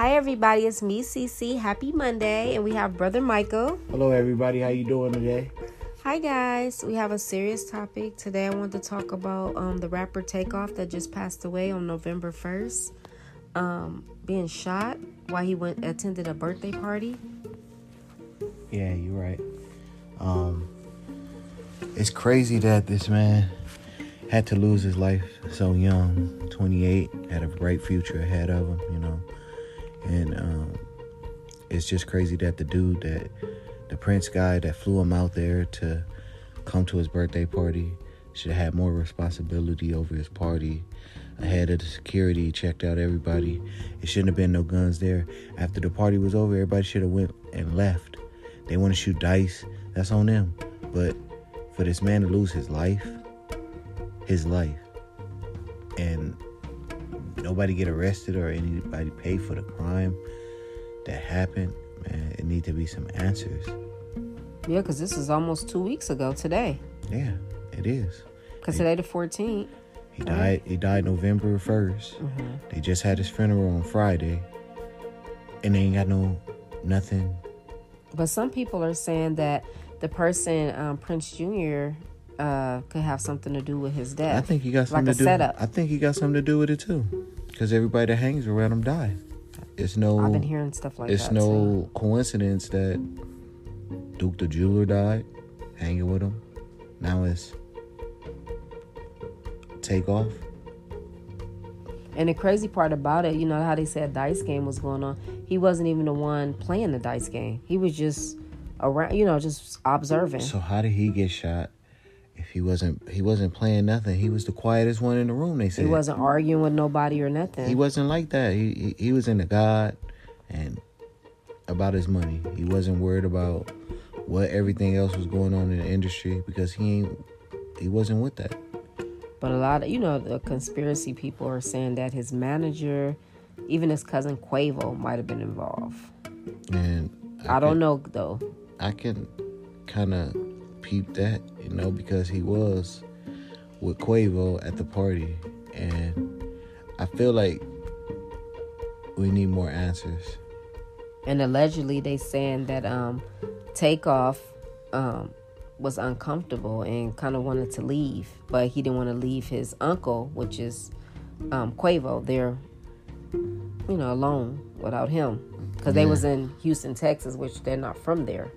Hi everybody, it's me, CC. Happy Monday, and we have brother Michael. Hello everybody, how you doing today? Hi guys, we have a serious topic today. I want to talk about um, the rapper Takeoff that just passed away on November first, um, being shot while he went attended a birthday party. Yeah, you're right. Um, it's crazy that this man had to lose his life so young, 28, had a bright future ahead of him, you know. And um, it's just crazy that the dude that the Prince guy that flew him out there to come to his birthday party should have had more responsibility over his party. Ahead of the security, checked out everybody. It shouldn't have been no guns there. After the party was over, everybody should have went and left. They want to shoot dice. That's on them. But for this man to lose his life, his life, and nobody get arrested or anybody pay for the crime that happened, man, it need to be some answers. Yeah, because this is almost two weeks ago today. Yeah, it is. Because today the 14th. He died. He died November 1st Mm-hmm. They just had his funeral on Friday, and they ain't got no nothing. But some people are saying that the person, um, Prince Jr., uh, could have something to do with his death. I think he got something like to do. setup. I think he got something to do with it too, because everybody that hangs around him died. It's no. I've been hearing stuff like it's that. It's no too. coincidence that Duke the jeweler died, hanging with him. Now it's takeoff. And the crazy part about it, you know how they said dice game was going on. He wasn't even the one playing the dice game. He was just around, you know, just observing. So how did he get shot? He wasn't, he wasn't playing nothing. He was the quietest one in the room. They said he wasn't arguing with nobody or nothing. He wasn't like that. He, he he was into God and about his money. He wasn't worried about what everything else was going on in the industry because he ain't he wasn't with that. But a lot of, you know, the conspiracy people are saying that his manager, even his cousin Quavo, might have been involved. And I, don't can- know though. I can kind of peep that, you know, because he was with Quavo at the party, and I feel like we need more answers. And allegedly, they saying that um, Takeoff um, was uncomfortable and kind of wanted to leave, but he didn't want to leave his uncle, which is um, Quavo. They're, you know, alone without him because they was in Houston, Texas, which they're not from there.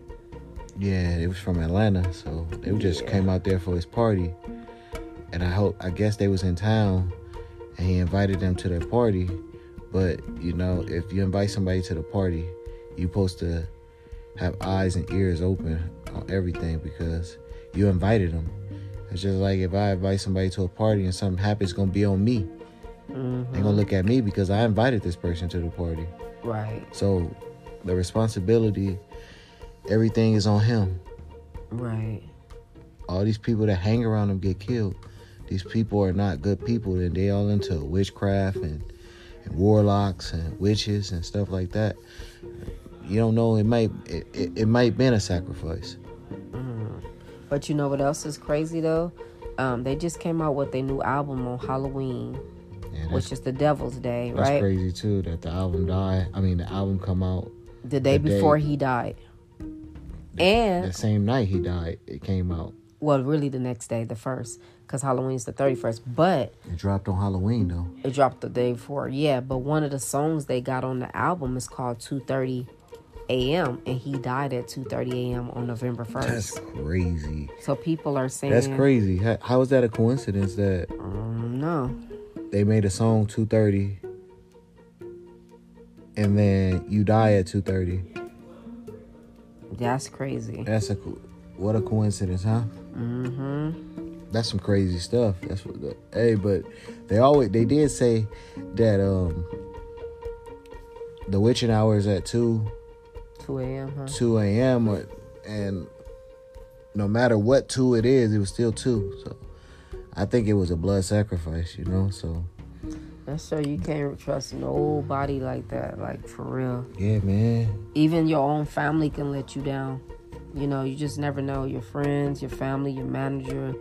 Yeah, it was from Atlanta, so they just Yeah. came out there for his party. And I hope I guess they was in town and he invited them to their party. But, you know, if you invite somebody to the party, you supposed to have eyes and ears open on everything because you invited them. It's just like if I invite somebody to a party and something happens, it's gonna be on me. hmm They're gonna look at me because I invited this person to the party. Right, So the responsibility, everything is on him. right. all these people that hang around him get killed. These people are not good people, and they all into witchcraft and, and warlocks and witches and stuff like that. You don't know. It might it, it, it might been a sacrifice. But you know what else is crazy though? Um, they just came out with their new album on Halloween, Yeah, which is the Devil's Day, that's right? That's crazy too. That the album died. I mean, the album come out The day The day- before he died. And the same night he died. It came out. well, really the next day, the first, because Halloween's the thirty first. But It dropped on Halloween though. it dropped the day before. Yeah, but one of the songs they got on the album is called Two Thirty A.M. and he died at two thirty A.M. on November 1st. That's crazy. So people are saying That's crazy. How, how is that a coincidence that Um, no, they made a song 230 and then you die at 230 that's crazy. that's a what a coincidence huh Mm-hmm. that's some crazy stuff that's what the, hey but they always they did say that um the witching hour is at 2 Two A.M. Huh? 2 a.m and no matter what 2 it is it was still 2 so i think it was a blood sacrifice you know so Sure you can't trust nobody like that, like for real. yeah man Even your own family can let you down. You know, you just never know. Your friends, your family, your manager.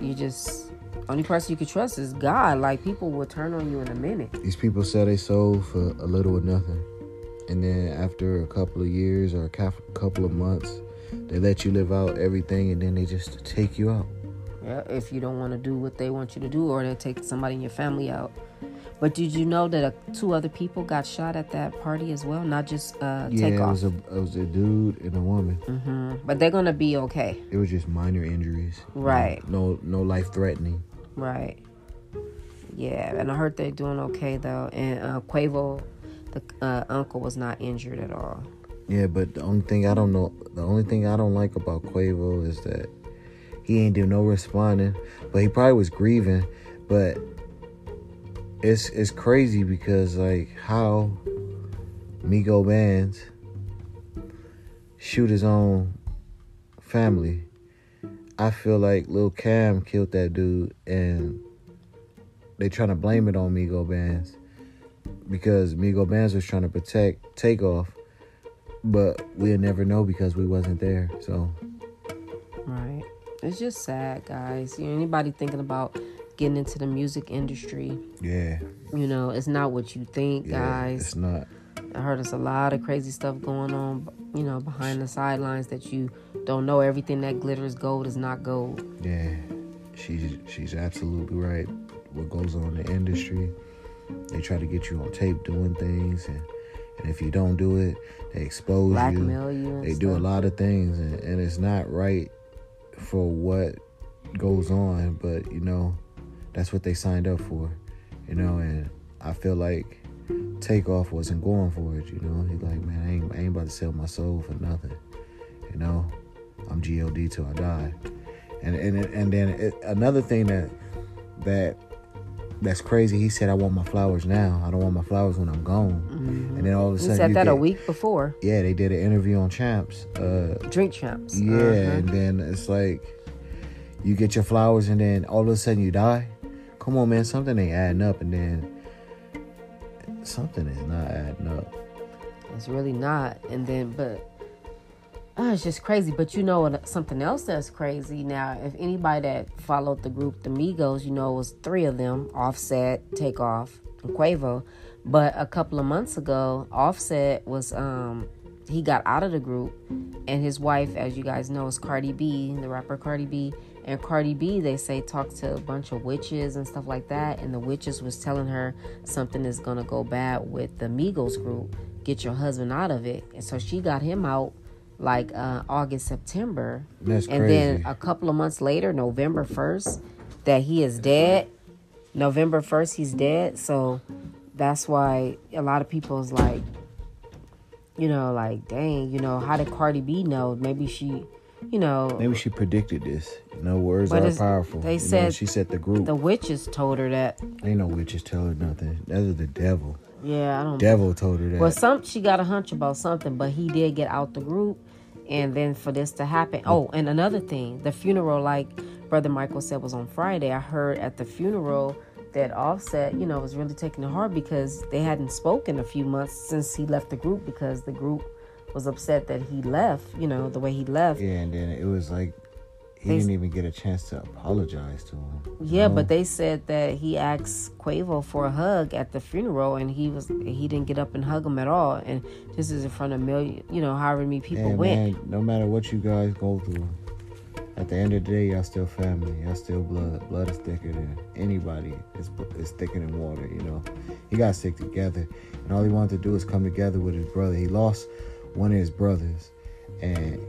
You just Only person you can trust is God. Like people will turn on you in a minute. These people sell their soul for a little or nothing, and then after a couple of years or a couple of months, they let you live out everything, and then they just take you out. Yeah, if you don't want to do what they want you to do, or they take somebody in your family out. But did you know that uh, two other people got shot at that party as well? Not just uh, yeah, Takeoff. it was a it was a dude and a woman. Mm-hmm. But they're gonna be okay. It was just minor injuries. Right. No, no life threatening. Right. Yeah, and I heard they're doing okay though. And uh, Quavo, the uh, uncle, was not injured at all. Yeah, but the only thing I don't know, the only thing I don't like about Quavo is that he ain't do no responding, but he probably was grieving. But it's it's crazy because like how Migo Bands shoot his own family. I feel like Lil Cam killed that dude and they trying to blame it on Migo Bands because Migo Bands was trying to protect Takeoff, but we'll never know because we wasn't there. So Right. It's just sad, guys. You know, anybody thinking about getting into the music industry, yeah, you know, it's not what you think, yeah, guys. It's not. I heard there's a lot of crazy stuff going on, you know, behind the sidelines that you don't know. Everything that glitters gold is not gold. Yeah, she's she's absolutely right. What goes on in the industry, they try to get you on tape doing things, and, and if you don't do it, they expose Blackmail you. you. they stuff. do a lot of things, and, and it's not right for what goes on. But you know, that's what they signed up for, you know. And I feel like Takeoff wasn't going for it, you know. He's like, man, I ain't, I ain't about to sell my soul for nothing, you know. I'm GLD till I die. And and and then it, another thing that that that's crazy. He said, "I want my flowers now. I don't want my flowers when I'm gone." Mm-hmm. And then all of a sudden, He said that get, a week before. Yeah, they did an interview on Champs. Uh, Drink champs. yeah, Uh-huh. and then it's like you get your flowers, and then all of a sudden you die. Come on, man, something ain't adding up, and then something is not adding up. It's really not. And then, but oh, it's just crazy. But you know? Something else that's crazy now. If anybody that followed the group, the Migos, you know, it was three of them: Offset, Takeoff, and Quavo. But a couple of months ago, Offset was um he got out of the group, and his wife, as you guys know, is Cardi B, the rapper Cardi B. And Cardi B, they say, talked to a bunch of witches and stuff like that. And the witches was telling her something is gonna go bad with the Migos group. Get your husband out of it. And so she got him out like uh, August, September. That's and crazy. then a couple of months later, November 1st, that he is dead. November 1st, he's dead. So that's why a lot of people's like, you know, like, dang, you know, how did Cardi B know? Maybe she, you know, Maybe she predicted this. You know, words are powerful. they You know, said she said the group. the witches told her that. Ain't no witches tell her nothing. That is the devil. Yeah, I don't know. Devil told her that. Well, some she got a hunch about something, but he did get out the group, and then for this to happen. Oh, and another thing, the funeral, like Brother Michael said, was on Friday. I heard at the funeral that Offset, you know, was really taking it hard because they hadn't spoken a few months since he left the group because the group was upset that he left. You know, the way he left. yeah, and then it was like he They- didn't even get a chance to apologize to him. Yeah, know? but they said that he asked Quavo for a hug at the funeral, and he was he didn't get up and hug him at all. And this is in front of million, you know, however many people Hey, went. man, no matter what you guys go through, at the end of the day, y'all still family. Y'all still blood. Blood is thicker than anybody. It's, it's thicker than water, you know. he got sick together. And all he wanted to do is come together with his brother. He lost one of his brothers, and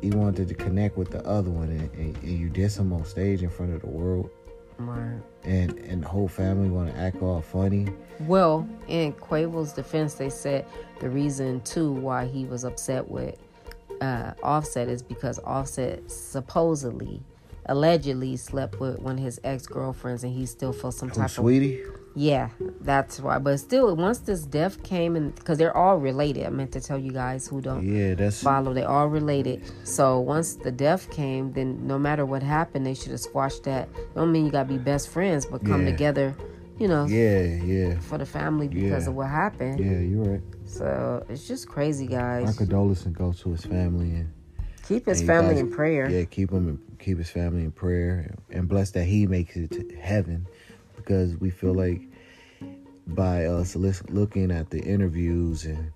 he wanted to connect with the other one. And, and, and you did some on stage in front of the world, Right. and and the whole family want to act all funny. Well, in Quavo's defense, they said the reason too why he was upset with uh, Offset is because Offset supposedly, allegedly slept with one of his ex girlfriends, and he still feels some Oh, type of sweetie. yeah, that's why. But still, once this death came, and because they're all related, I meant to tell you guys who don't Yeah, that's follow, they all related. So once the death came, then no matter what happened, they should have squashed that. Don't mean you gotta be best friends, but come Yeah. together, you know, yeah, yeah, for the family because Yeah. of what happened. yeah. You're right. So it's just crazy, guys. My condolences go to his family and Keep his family guys- in prayer. Yeah, keep him in keep his family in prayer and bless that he makes it to heaven because we feel like by us looking at the interviews and,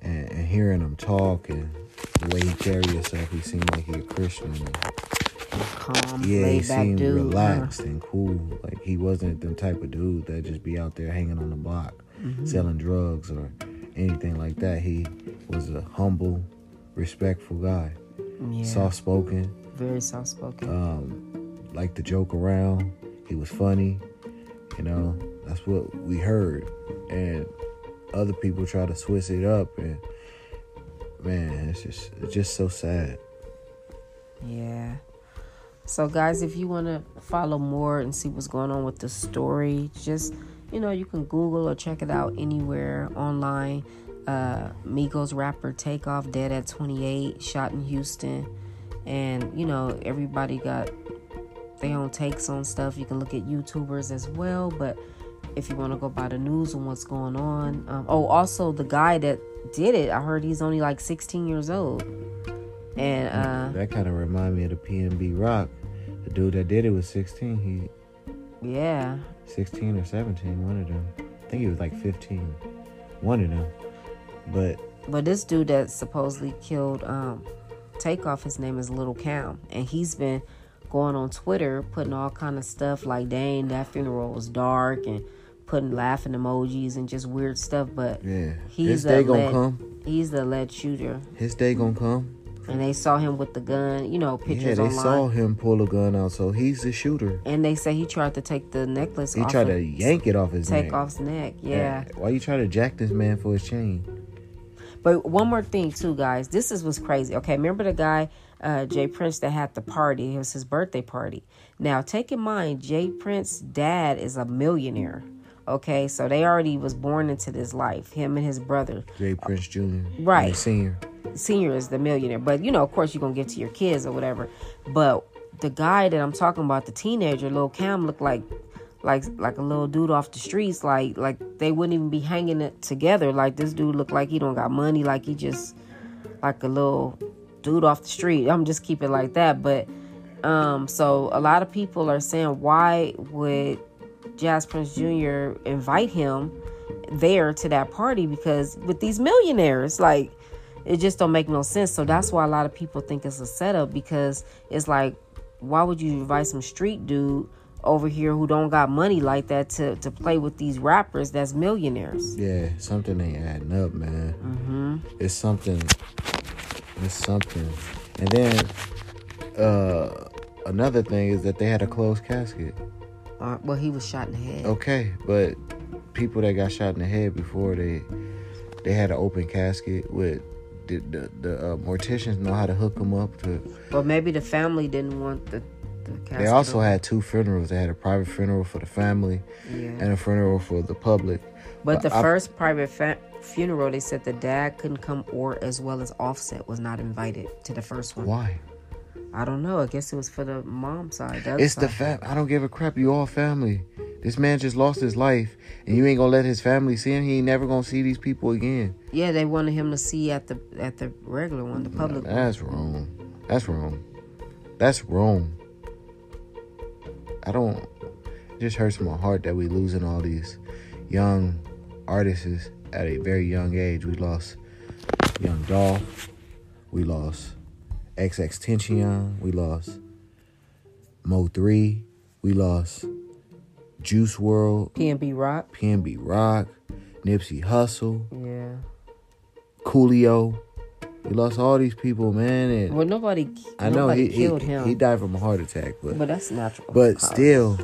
and, and hearing him talk and the way he carry himself, he seemed like he a Christian. And, Calm, yeah, he seemed dude, relaxed and cool. Like he wasn't the type of dude that just be out there hanging on the block, mm-hmm. selling drugs or anything like that. He was a humble, respectful guy, yeah. soft spoken, very soft spoken. Um, like to joke around. He was funny. You know, that's what we heard, and other people try to switch it up, and man, it's just it's just so sad. Yeah. So, guys, if you want to follow more and see what's going on with the story, just you know, you can Google or check it out anywhere online. Uh, Migos rapper Takeoff dead at 28, shot in Houston, and you know everybody got their own takes on stuff. You can look at YouTubers as well, but if you want to go by the news and what's going on, um, oh, also the guy that did it, I heard he's only like 16 years old, and uh, that kind of remind me of the PNB Rock. The dude that did it was 16. He yeah, 16 or 17, one of them. I think he was like 15. One of them. But but this dude that supposedly killed um Takeoff, his name is Little Cam, and he's been going on Twitter putting all kind of stuff like, "Dang, that funeral was dark," and putting laughing emojis and just weird stuff. But yeah, he's his day gonna come. He's the lead shooter. His day gonna come and they saw him with the gun. You know, pictures. Yeah, they online. saw him pull a gun out, so he's the shooter. And they say he tried to take the necklace. He tried to yank it off his take neck. off his neck. Yeah. Why you try to jack this man for his chain? But one more thing too, guys. This is what's crazy. Okay, remember the guy uh, J. Prince that had the party? It was his birthday party. Now, take in mind, J. Prince's dad is a millionaire. Okay, so they already was born into this life. Him and his brother. J. Prince Jr. Right. Senior senior is the millionaire. But you know, of course, you're gonna give to your kids or whatever. But the guy that I'm talking about, the teenager, Lil Cam, looked like like like a little dude off the streets. Like like they wouldn't even be hanging it together. Like this dude looked like he don't got money. Like he just like a little dude off the street. I'm just keep it like that. But um, so a lot of people are saying, why would Jas Prince Jr. invite him there to that party? Because with these millionaires, like it just don't make no sense. So that's why a lot of people think it's a setup because it's like, why would you invite some street dude over here who don't got money like that to to play with these rappers that's millionaires? Yeah, something ain't adding up, man. Mm-hmm. It's something. It's something. And then uh another thing is that they had a closed casket. Uh, well, he was shot in the head. Okay, but people that got shot in the head before they they had an open casket with the the, the uh, morticians know how to hook them up to. But maybe the family didn't want the. The they also had two funerals. They had a private funeral for the family, yeah. and a funeral for the public. But, but the I, first private fa- funeral, they said the dad couldn't come, or as well as Offset was not invited to the first one. Why? I don't know. I guess it was for the mom side. The it's side. the fam. I don't give a crap. You all family. This man just lost his life, and you ain't gonna let his family see him. He ain't never gonna see these people again. Yeah, they wanted him to see at the at the regular one, the public. No, that's one. wrong. That's wrong. That's wrong. I don't. It just hurts my heart that we losing all these young artists at a very young age. We lost Young Dolph. We lost XXXTentacion. We lost Mo3. We lost Juice WRLD, PNB Rock, PNB Rock, Nipsey Hussle, yeah, Coolio. We lost all these people, man. And well, nobody. I know nobody he killed he, him. He died from a heart attack, but but that's natural. But causes. still,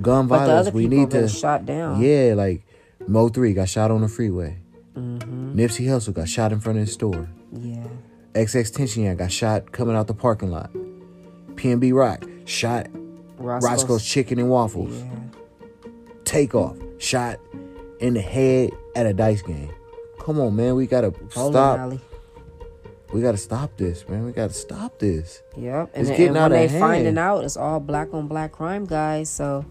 gun but violence. we need to shot down. Yeah, like Mo3 got shot on the freeway. Mm-hmm. Nipsey Hussle got shot in front of his store. Yeah. XXXTentacion got shot coming out the parking lot. PNB Rock shot Roscoe's, Roscoe's Chicken and Waffles. Yeah. Takeoff shot in the head at a dice game. Come on, man. We gotta Bowling stop. Alley. We gotta stop this, man. We gotta stop this. Yep. And, it's getting and out when of they hand. finding out, it's all black on black crime, guys. So,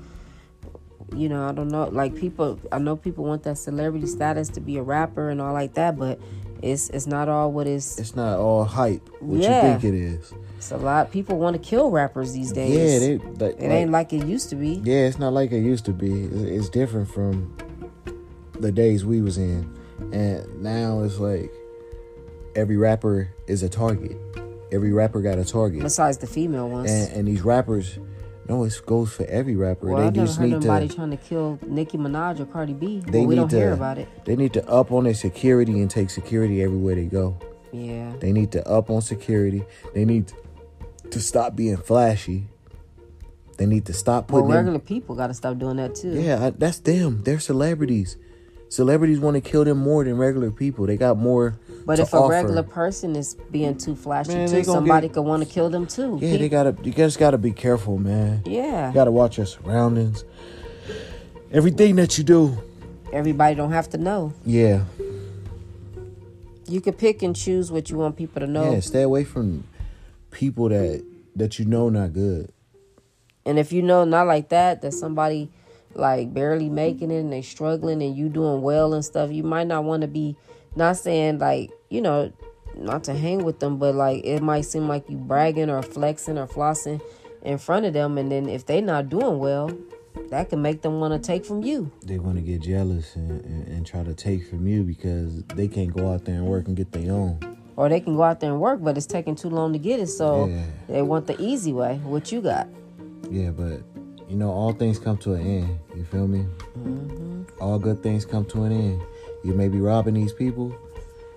you know, I don't know. Like people, I know people want that celebrity status to be a rapper and all like that, but it's it's not all what is. It's not all hype. What Yeah. you think it is? It's a lot. People want to kill rappers these days. Yeah, they, like, it ain't like it used to be. Yeah, it's not like it used to be. It's, it's different from the days we was in, and now it's like every rapper is a target. Every rapper got a target. Besides the female ones. And, and these rappers, no, it goes for every rapper. Well, they I've never just heard need nobody to. trying to kill Nicki Minaj or Cardi B. They Well, we don't to, hear about it. They need to up on their security and take security everywhere they go. Yeah. They need to up on security. They need to stop being flashy. They need to stop Well, putting. in- regular people got to stop doing that too. yeah, I, that's them. They're celebrities. Celebrities want to kill them more than regular people. They got more. But if a offer. regular person is being too flashy Man, too, somebody get- could want to kill them too. Yeah, they gotta. You just gotta be careful, man. yeah. You gotta watch your surroundings. Everything that you do. Everybody don't have to know. Yeah, You could pick and choose what you want people to know. yeah. Stay away from people that that you know not good. And if you know not like that, that somebody like barely making it and they struggling and you doing well and stuff, you might not want to be not saying like, you know, not to hang with them, but like it might seem like you bragging or flexing or flossing in front of them and then if they not doing well, that can make them want to take from you. They want to get jealous and, and, and try to take from you because they can't go out there and work and get their own. Or they can go out there and work, but it's taking too long to get it, so Yeah. they want the easy way. What you got? Yeah, but you know, all things come to an end. You feel me? Mm-hmm. All good things come to an end. You may be robbing these people,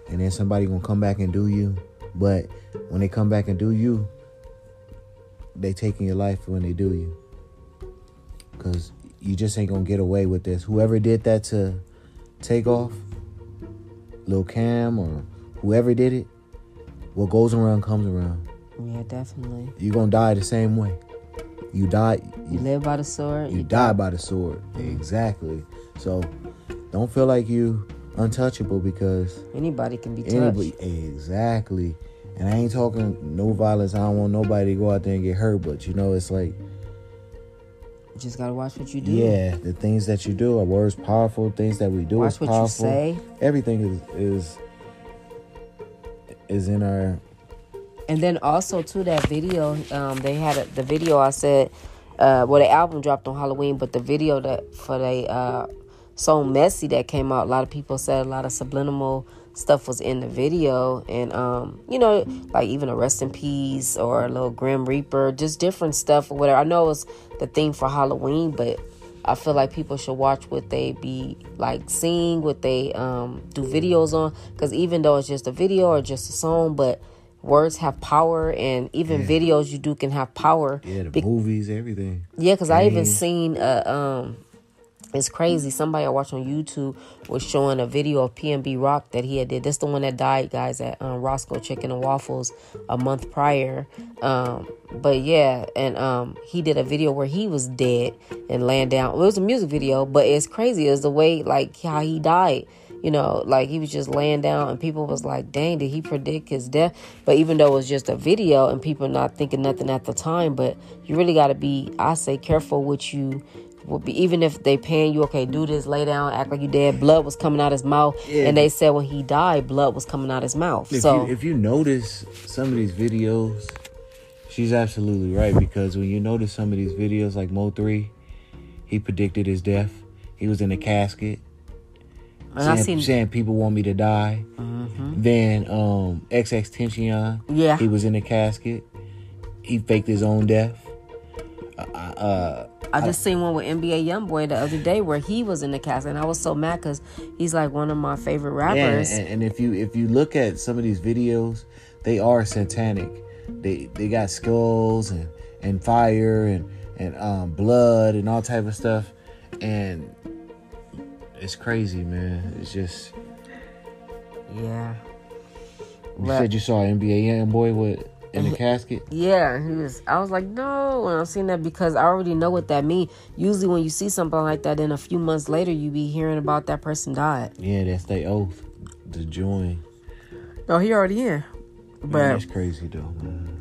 and then somebody gonna come back and do you. But when they come back and do you, they taking your life when they do you. Cause you just ain't gonna get away with this. Whoever did that to Takeoff, Lil Cam or whoever did it, what goes around comes around. Yeah, definitely. You're gonna die the same way. You die. You live by the sword. You die by the sword. Exactly. So don't feel like you untouchable because Anybody can be touched. anybody exactly. And I ain't talking no violence. I don't want nobody to go out there and get hurt. But you know, it's like You just gotta watch what you do. yeah, the things that you do, are words powerful. Things that we do Watch is what powerful. you say. Everything is is is in our And then also to that video, um, they had a, the video I said, uh, well, the album dropped on Halloween, but the video that for the uh, song "Messy" that came out, a lot of people said a lot of subliminal stuff was in the video, and um, you know, like even a rest in peace or a little Grim Reaper, just different stuff or whatever. I know it was the theme for Halloween, but I feel like people should watch what they be like seeing, what they um, do videos on, because even though it's just a video or just a song, but words have power, and even videos you do can have power. yeah, the Be- movies, everything. yeah, because I even seen uh um, it's crazy. Somebody I watched on YouTube was showing a video of PNB Rock that he had did. This the one that died, guys, at um, Roscoe Chicken and Waffles a month prior. Um, but yeah, and um, he did a video where he was dead and laying down. It was a music video, but it's crazy. It's the way like how he died. You know, like he was just laying down, and people was like, "Dang, did he predict his death?" But even though it was just a video, and people not thinking nothing at the time, but you really got to be, I say, careful what you. Will be even if they paying you, okay, do this, lay down, act like you dead. Blood was coming out his mouth, Yeah. and they said when he died, blood was coming out his mouth. If so you if you notice some of these videos, she's absolutely right because when you notice some of these videos like Mo3, he predicted his death. He was in a casket. and I saying, seen, saying people want me to die. Then um XXXTentacion, yeah, he was in a casket. He faked his own death. Uh, I just seen one with NBA YoungBoy the other day where he was in the cast, and I was so mad because he's like one of my favorite yeah, rappers. and, and if you if you look at some of these videos, they are satanic. They they got skulls and and fire and and um, blood and all type of stuff, and it's crazy, man. It's just yeah, you But- said you saw NBA YoungBoy with in the casket. yeah. He was. I was like, no. And I'm seeing that because I already know what that means. Usually, when you see something like that, then a few months later, you be hearing about that person died. Yeah, that's their oath to join. No, he already in. Man, But that's crazy though, man.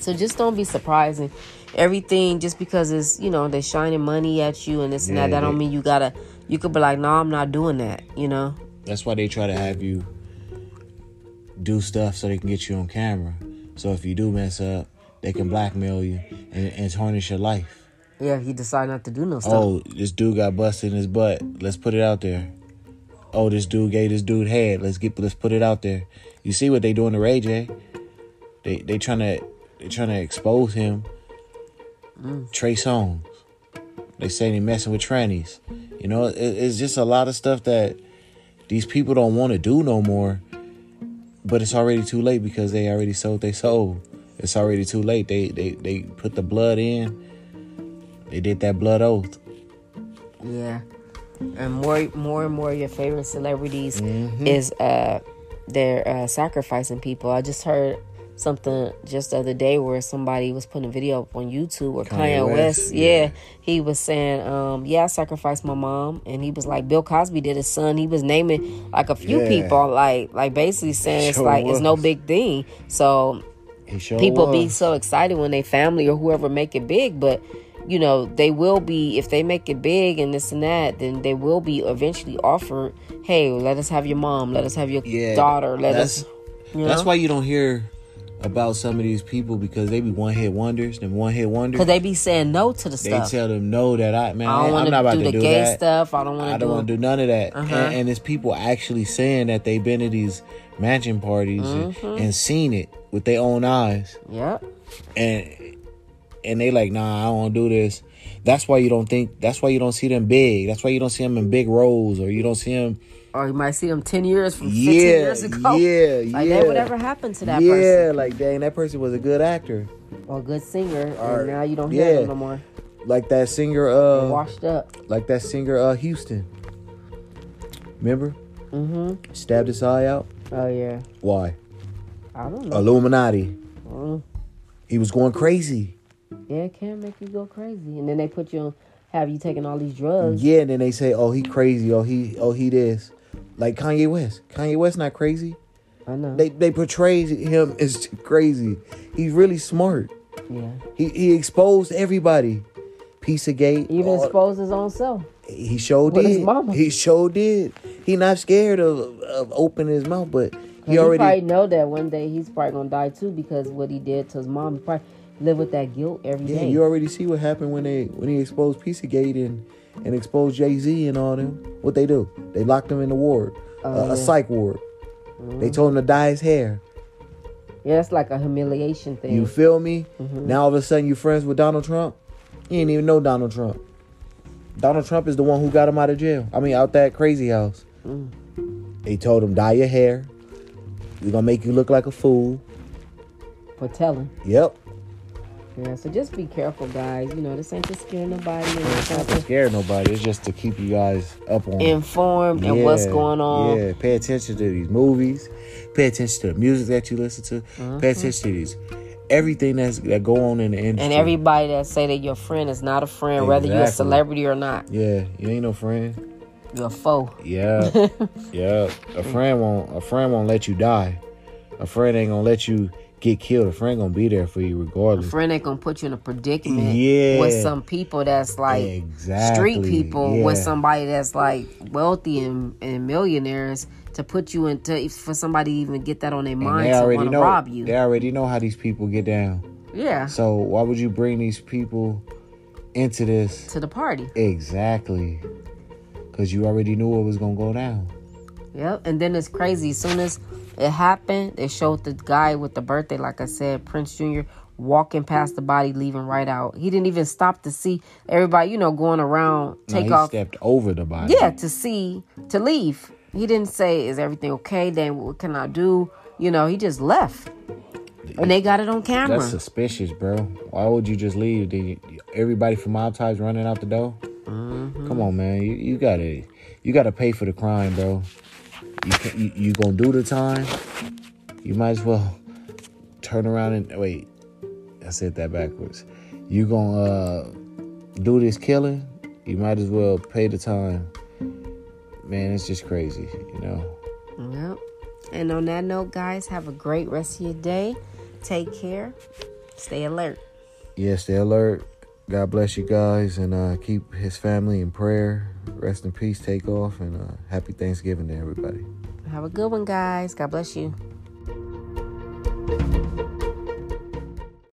So just don't be surprising. Everything just because it's you know they're shining money at you and this and that. That they- don't mean you gotta. You could be like, no, I'm not doing that. You know. That's why they try to have you do stuff so they can get you on camera. So if you do mess up, they can blackmail you and, and tarnish your life. Yeah, he decided not to do no stuff. Oh, this dude got busted in his butt. Let's put it out there. Oh, this dude gave this dude head. Let's get let's put it out there. You see what they doing to Ray J? They they trying to they trying to expose him. Mm. Trey Songz. They say they messing with trannies. You know, it, it's just a lot of stuff that these people don't want to do no more. But it's already too late because they already sold their soul. It's already too late. They they they put the blood in. They did that blood oath. Yeah, and more, more and more of your favorite celebrities Mm-hmm. is uh, they're uh, sacrificing people. I just heard something just the other day where somebody was putting a video up on YouTube where Kanye Kanye, West, West, yeah. yeah. he was saying, um, "Yeah, I sacrificed my mom," and he was like, "Bill Cosby did his son." He was naming like a few Yeah. people, like like basically saying it's Sure like it's no big thing. So sure people be so excited when they family or whoever make it big but you know they will be if they make it big and this and that then they will be eventually offered hey let us have your mom let us have your Yeah, daughter let us you That's why you don't hear about some of these people because they be one hit wonders. Them one hit wonders. because they be saying no to the stuff. they tell them no that I man i want not about to do to the do gay that. stuff i don't want I to don't do, want to do none of that. Uh-huh. And, and it's people actually saying that they've been to these mansion parties and, Mm-hmm. and seen it with their own eyes, yep and and they like, nah, I don't want to do this. That's why you don't think. That's why you don't see them big. That's why you don't see them in big roles, or you don't see them. Or you might see them 10 years from 15 Yeah, years ago yeah, like yeah. that would ever happen to that yeah, person like dang, that person was a good actor. or a good singer Or- and now you don't hear yeah. them no more Like that singer, uh, washed up like that singer, uh, Houston. Remember, mm-hmm stabbed his eye out. oh yeah Why? i don't know Illuminati. Mm. He was going crazy. Yeah, it can make you go crazy. And then they put you on, have you taking all these drugs. Yeah, and then they say, "Oh, he crazy. Oh, he, oh, he this." Like Kanye West. Kanye West not crazy. I know. They they portray him as crazy. He's really smart. yeah. He he exposed everybody. Pizzagate. Even all- expose his own self. he sure with his did. He sure did. He not scared of of opening his mouth, but he He, already. probably know that one day he's probably gonna die too because what he did to his mom. He probably live with that guilt every day. yeah, you already see what happened when they when he exposed Pizzagate and and expose Jay Z and all them. What they do? They locked him in the ward, Oh, a, a. Mm-hmm. psych ward. They told him to dye his hair. yeah, it's like a humiliation thing. You feel me? Mm-hmm. Now all of a sudden you friends with Donald Trump. You didn't even know Donald Trump. Donald Trump is the one who got him out of jail. I mean, out that crazy house. Mm. They told him dye your hair. We're gonna make you look like a fool. for telling. Yep. Yeah, so just be careful, guys. You know, this ain't to scare nobody. It's not to scare nobody. It's just to keep you guys up on informed and what's going on. Yeah, pay attention to these movies. Pay attention to the music that you listen to. Pay mm-hmm. attention to these everything that's that go on in the industry. And everybody that say that your friend is not a friend, whether you're a celebrity or not, yeah, you ain't no friend. you're a foe. Yeah, yeah. A friend won't. A friend won't let you die. A friend ain't gonna let you get killed. A friend gonna be there for you A regardless. friend ain't gonna put you in a predicament Yeah. with some people that's like Exactly, street people yeah. with somebody that's like wealthy and, and millionaires to put you into for somebody to even get that on their mind they to already want to know. rob you. They already know how these people get down. Yeah, So why would you bring these people into this? to the party. Exactly. Because you already knew it was gonna go down. Yep. And then it's crazy. As soon as it happened, they showed the guy with the birthday, like I said, Prince Jr. walking past the body, leaving right out. He didn't even stop to see everybody, you know, going around, No, take he off. stepped over the body. Yeah, to see, to leave. He didn't say, "Is everything okay?" Then what can I do? You know, he just left, and they got it on camera. That's suspicious, bro. Why would you just leave? Did you, everybody from mob ties running out the door? Mm-hmm. Come on, man. You, you gotta you gotta pay for the crime, bro. You, can, you you gonna do the time? You might as well turn around and wait. I said that backwards. You gonna uh, do this killing? You might as well pay the time. Man, it's just crazy, you know. Yep. And on that note, guys, have a great rest of your day. Take care. Stay alert. Yeah, stay alert. God bless you guys and uh, keep his family in prayer. Rest in peace, Takeoff, and uh, happy Thanksgiving to everybody. Have a good one, guys. God bless you.